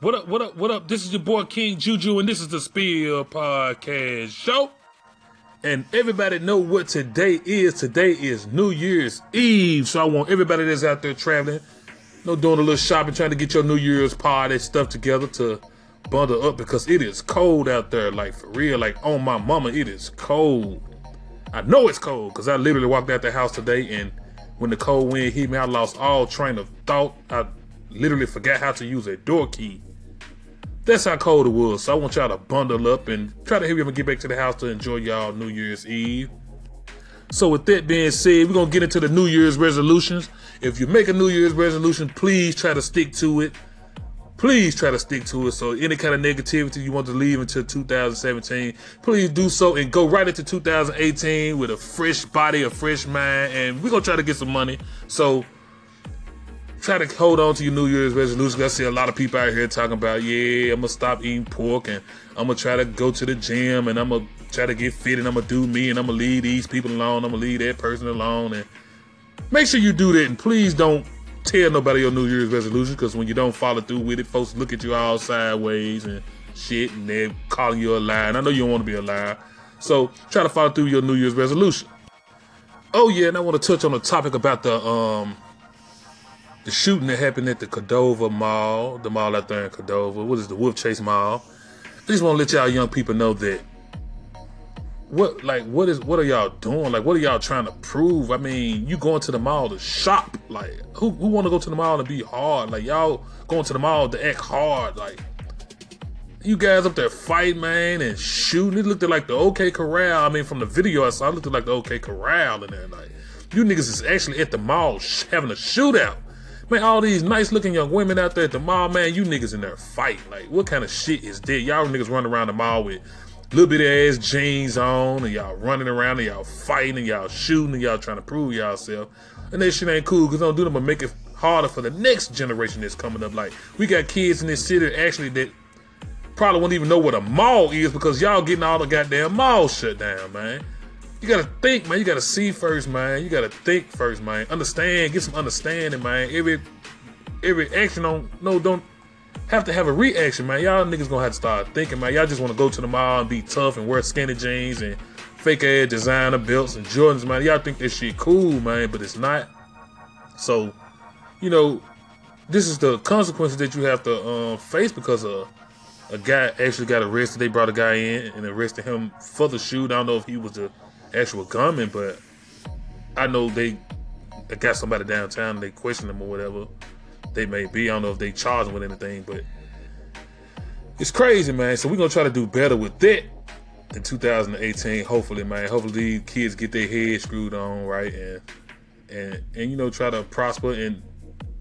What up, what up, what up? This is your boy King Juju, and this is the Spill Podcast Show. And everybody know what today is. Today is New Year's Eve. So I want everybody that's out there traveling, you know, doing a little shopping, trying to get your New Year's party stuff together to bundle up because it is cold out there. Like for real, like on my mama, it is cold. I know it's cold because I literally walked out the house today and when the cold wind hit me, I lost all train of thought. I literally forgot how to use a door key. That's how cold it was. So I want y'all to bundle up and try to help you get back to the house to enjoy y'all New Year's Eve. So with that being said, we're gonna get into the New Year's resolutions. If you make a New Year's resolution, please try to stick to it. Please try to stick to it. So any kind of negativity you want to leave until 2017, please do so and go right into 2018 with a fresh body, a fresh mind, and we're gonna try to get some money. So try to hold on to your New Year's resolution. I see a lot of people out here talking about, yeah, I'm gonna stop eating pork and I'm gonna try to go to the gym and I'm gonna try to get fit and I'm gonna do me and I'm gonna leave these people alone. I'm gonna leave that person alone and make sure you do that and please don't tell nobody your New Year's resolution because when you don't follow through with it, folks look at you all sideways and shit and they're calling you a liar. And I know you don't want to be a liar. So try to follow through your New Year's resolution. Oh yeah, and I want to touch on the topic about the um the shooting that happened at the Cordova Mall, the mall out there in Cordova. What is the Wolf Chase Mall? I just want to let y'all young people know that what like what is what are y'all doing? Like what are y'all trying to prove? I mean, you going to the mall to shop. Like who who want to go to the mall and be hard? Like y'all going to the mall to act hard. Like you guys up there fighting, man, and shooting. It looked like the OK Corral. I mean, from the video I saw, it looked like the OK Corral in there. Like you niggas is actually at the mall having a shootout. Man, all these nice looking young women out there at the mall, man, you niggas in there fight. Like, what kind of shit is that? Y'all niggas running around the mall with little bit of ass jeans on, and y'all running around, and y'all fighting, and y'all shooting, and y'all trying to prove y'all self. And that shit ain't cool, because don't do them but make it harder for the next generation that's coming up. Like, we got kids in this city actually that probably won't even know what a mall is because y'all getting all the goddamn malls shut down, man. You gotta think, man. You gotta see first, man. You gotta think first, man. Understand, get some understanding, man. Every every action on no don't have to have a reaction, man. Y'all niggas gonna have to start thinking, man. Y'all just wanna go to the mall and be tough and wear skinny jeans and fake ass designer belts and Jordans, man. Y'all think this shit cool, man, but it's not. So, you know, this is the consequences that you have to um, face because of a guy actually got arrested. They brought a guy in and arrested him for the shoot. I don't know if he was the actual gunman, but I know they, got somebody downtown. They question them or whatever they may be. I don't know if they charge them with anything, but it's crazy, man. So we're gonna try to do better with that in 2018. Hopefully, man. Hopefully these kids get their heads screwed on right and and and you know try to prosper and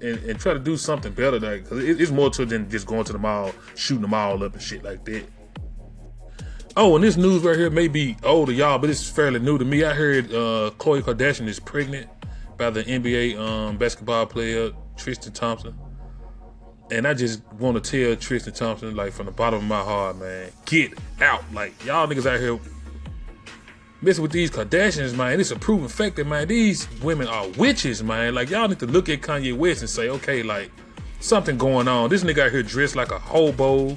and, and try to do something better. Like, cause it's more to than just going to the mall, shooting them all up and shit like that. Oh, and this news right here may be old to y'all, but it's fairly new to me. I heard uh, Khloe Kardashian is pregnant by the NBA um, basketball player Tristan Thompson. And I just want to tell Tristan Thompson, like from the bottom of my heart, man, get out. Like y'all niggas out here messing with these Kardashians, man. It's a proven fact that man, these women are witches, man. Like y'all need to look at Kanye West and say, okay, like something going on. This nigga out here dressed like a hobo,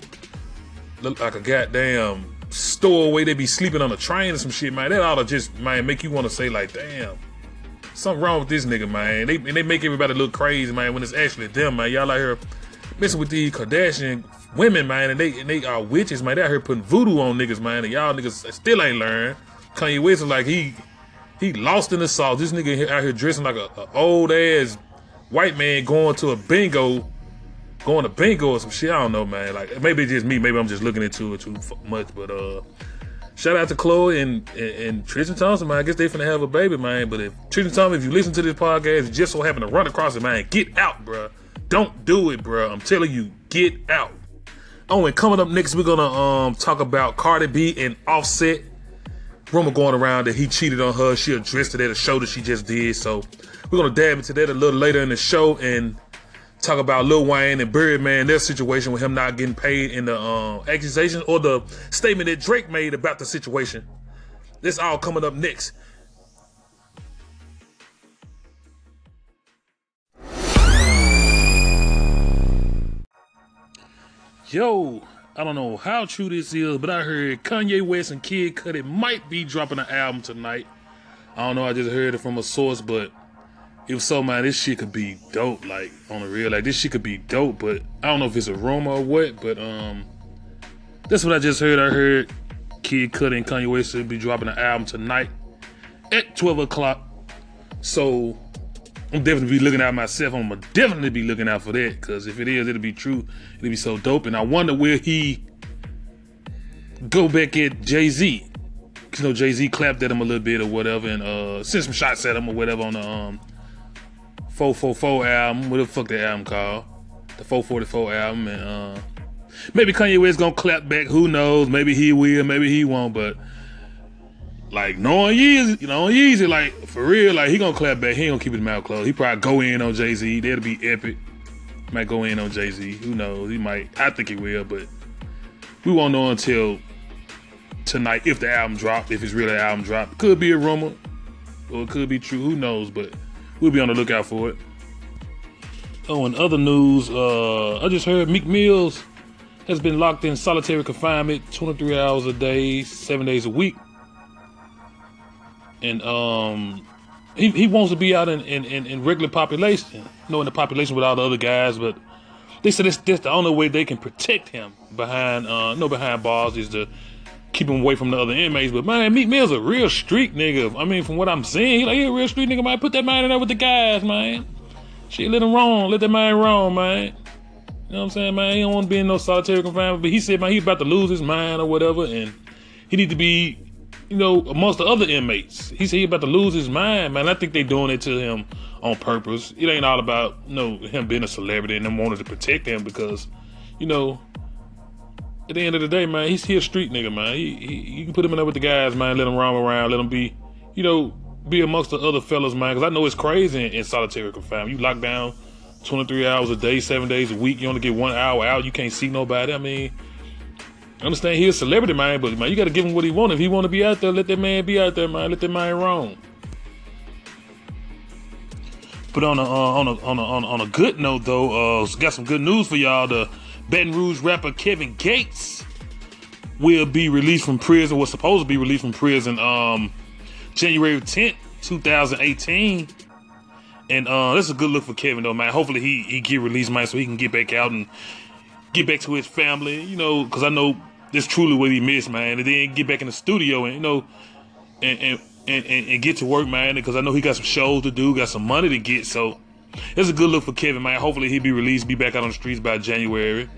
look like a goddamn stowaway. They be sleeping on a train or some shit, man. That ought to just man make you want to say like, damn, something wrong with this nigga, man. They and they make everybody look crazy, man. When it's actually them, man. Y'all out here messing with these Kardashian women, man, and they and they are witches, man. They out here putting voodoo on niggas, man. And y'all niggas still ain't learned. Kanye West is like he he lost in the sauce. This nigga out here dressing like a, a old ass white man going to a bingo going to bingo or some shit. I don't know, man. Like maybe it's just me. Maybe I'm just looking into it too much. But uh, shout out to Khloe and, and, and Tristan Thompson, man. I guess they finna have a baby, man. But if Tristan Thompson, if you listen to this podcast, just so happen to run across it, man, get out, bro. Don't do it, bro. I'm telling you, get out. Oh, and coming up next, we're gonna um talk about Cardi B and Offset. Rumor going around that he cheated on her. She addressed it at a show that she just did. So we're gonna dab into that a little later in the show and talk about Lil Wayne and Birdman, their situation with him not getting paid in the um, accusation or the statement that Drake made about the situation. This all coming up next. Yo, I don't know how true this is, but I heard Kanye West and Kid Cudi might be dropping an album tonight. I don't know, I just heard it from a source, but it was so man, this shit could be dope, like on the real. Like this shit could be dope, but I don't know if it's a rumor or what, but um that's what I just heard. I heard Kid Cudi and Kanye West will be dropping an album tonight at 12 o'clock. So I'm definitely be looking out myself. I'm gonna definitely be looking out for that because if it is, it'll be true. It'll be so dope. And I wonder will he go back at Jay Z? You know, Jay Z clapped at him a little bit or whatever, and uh, sent some shots at him or whatever on the um 444 album. What the fuck that album called? The 444 album, and uh, maybe Kanye West gonna clap back. Who knows? Maybe he will. Maybe he won't. But like knowing Yeezy, you know, Yeezy, like for real, like he gonna clap back. He ain't gonna keep his mouth closed. He probably go in on Jay Z. That'll be epic. Might go in on Jay Z. Who knows? He might. I think he will, but we won't know until tonight if the album drop. If it's really an album drop, could be a rumor or it could be true. Who knows? But we'll be on the lookout for it. Oh, and other news, uh, I just heard Meek Mills has been locked in solitary confinement 23 hours a day, seven days a week and um, he, he wants to be out in, in, in, in regular population, you the population with all the other guys. But they said that's, that's the only way they can protect him behind, uh, no, behind bars is to keep him away from the other inmates. But man, Meek Mill's a real street nigga. I mean, from what I'm seeing, he like he a real street nigga. Man, put that man in there with the guys, man. Shit, let him roam, let that man roam, man. You know what I'm saying, man? He don't want to be in no solitary confinement. But he said, man, he about to lose his mind or whatever, and he need to be you know, amongst the other inmates. He said he about to lose his mind, man. I think they doing it to him on purpose. It ain't all about, you know, him being a celebrity and them wanting to protect him because, you know, at the end of the day, man, he's he a street nigga, man. He, he you can put him in there with the guys, man. Let him roam around, let him be, you know, be amongst the other fellas, man. Because I know it's crazy in, in solitary confinement. You lock down 23 hours a day, seven days a week. You only get one hour out. You can't see nobody. I mean, I understand he's a celebrity, man, but man, you got to give him what he want. If he want to be out there, let that man be out there, man. Let that man roam. But on a, uh, on a on a on a good note though, uh, got some good news for y'all. The Baton Rouge rapper Kevin Gates will be released from prison. Was supposed to be released from prison um January 10th, 2018. And uh, this is a good look for Kevin though, man. Hopefully he he get released, man, so he can get back out and get back to his family. You know, because I know this truly what he missed, man. And then get back in the studio and you know, and and and, and get to work, man. Because I know he got some shows to do, got some money to get. So it's a good look for Kevin, man. Hopefully he'll be released, be back out on the streets by January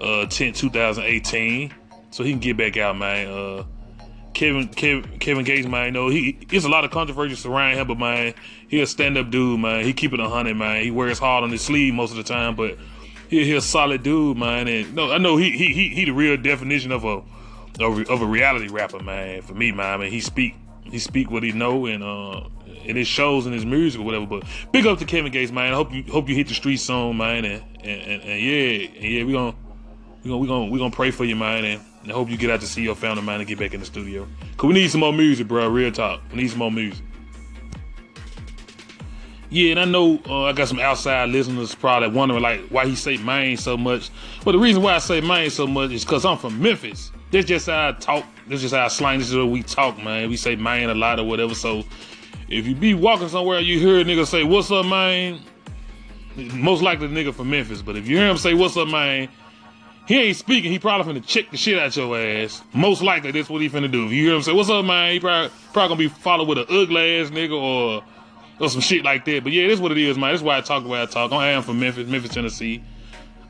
uh 10, 2018, so he can get back out, man. Uh, Kevin Kevin Kevin Gates, man, know he there's a lot of controversy surrounding him, but man, he a stand up dude, man. He keep it a hundred, man. He wears hard on his sleeve most of the time, but he, he a solid dude, man. And no, I know he he he, he the real definition of a of a reality rapper, man. For me, man. I mean, he speak he speak what he know and uh and it shows in his music or whatever. But big up to Kevin Gates, man. I hope you hope you hit the streets soon, man. And and, and, and yeah, and yeah, we gonna we gonna we gonna we gonna pray for you, man. And, I hope you get out to see your family, man, and get back in the studio. Cause we need some more music, bro. Real talk. We need some more music. Yeah, and I know uh, I got some outside listeners probably wondering like why he say mane so much. But the reason why I say mane so much is because I'm from Memphis. That's just how I talk. That's just how I slang. This is what we talk, man. We say mane a lot or whatever. So if you be walking somewhere, you hear a nigga say, "What's up, man?" Most likely nigga from Memphis. But if you hear him say, "What's up, man?" He ain't speaking. He probably finna check the shit out your ass. Most likely that's what he finna do. If you hear him say, "What's up, man?" He probably probably gonna be followed with an ugly ass nigga or or some shit like that. But yeah, this is what it is, man. This is why I talk the way I talk. I am from Memphis, Memphis, Tennessee.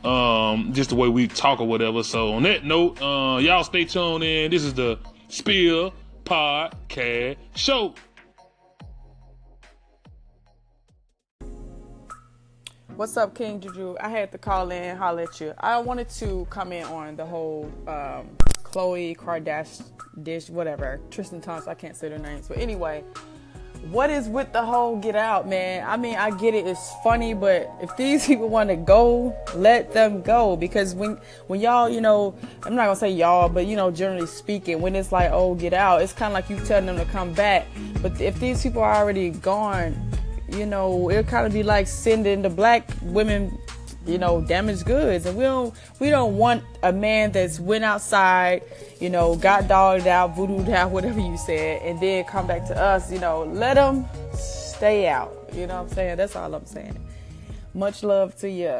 Um, just the way we talk or whatever. So on that note, uh, y'all stay tuned in. This is the Spill Podcast Show. What's up, King Juju? I had to call in, holler at you. I wanted to comment on the whole um, Khloe Kardashian dish, whatever. Tristan Thompson, I can't say their names. But anyway, what is with the whole get out, man? I mean, I get it, it's funny, but if these people want to go, let them go. Because when when y'all, you know, I'm not gonna say y'all, but you know, generally speaking, when it's like, oh, get out, it's kind of like you telling them to come back. But if these people are already gone, you know, it'll kind of be like sending the black women you know, damaged goods. And we don't we don't want a man that's went outside, you know, got dogged out, voodooed out, whatever you said, and then come back to us, you know, let him stay out. You know what I'm saying? That's all I'm saying. Much love to you.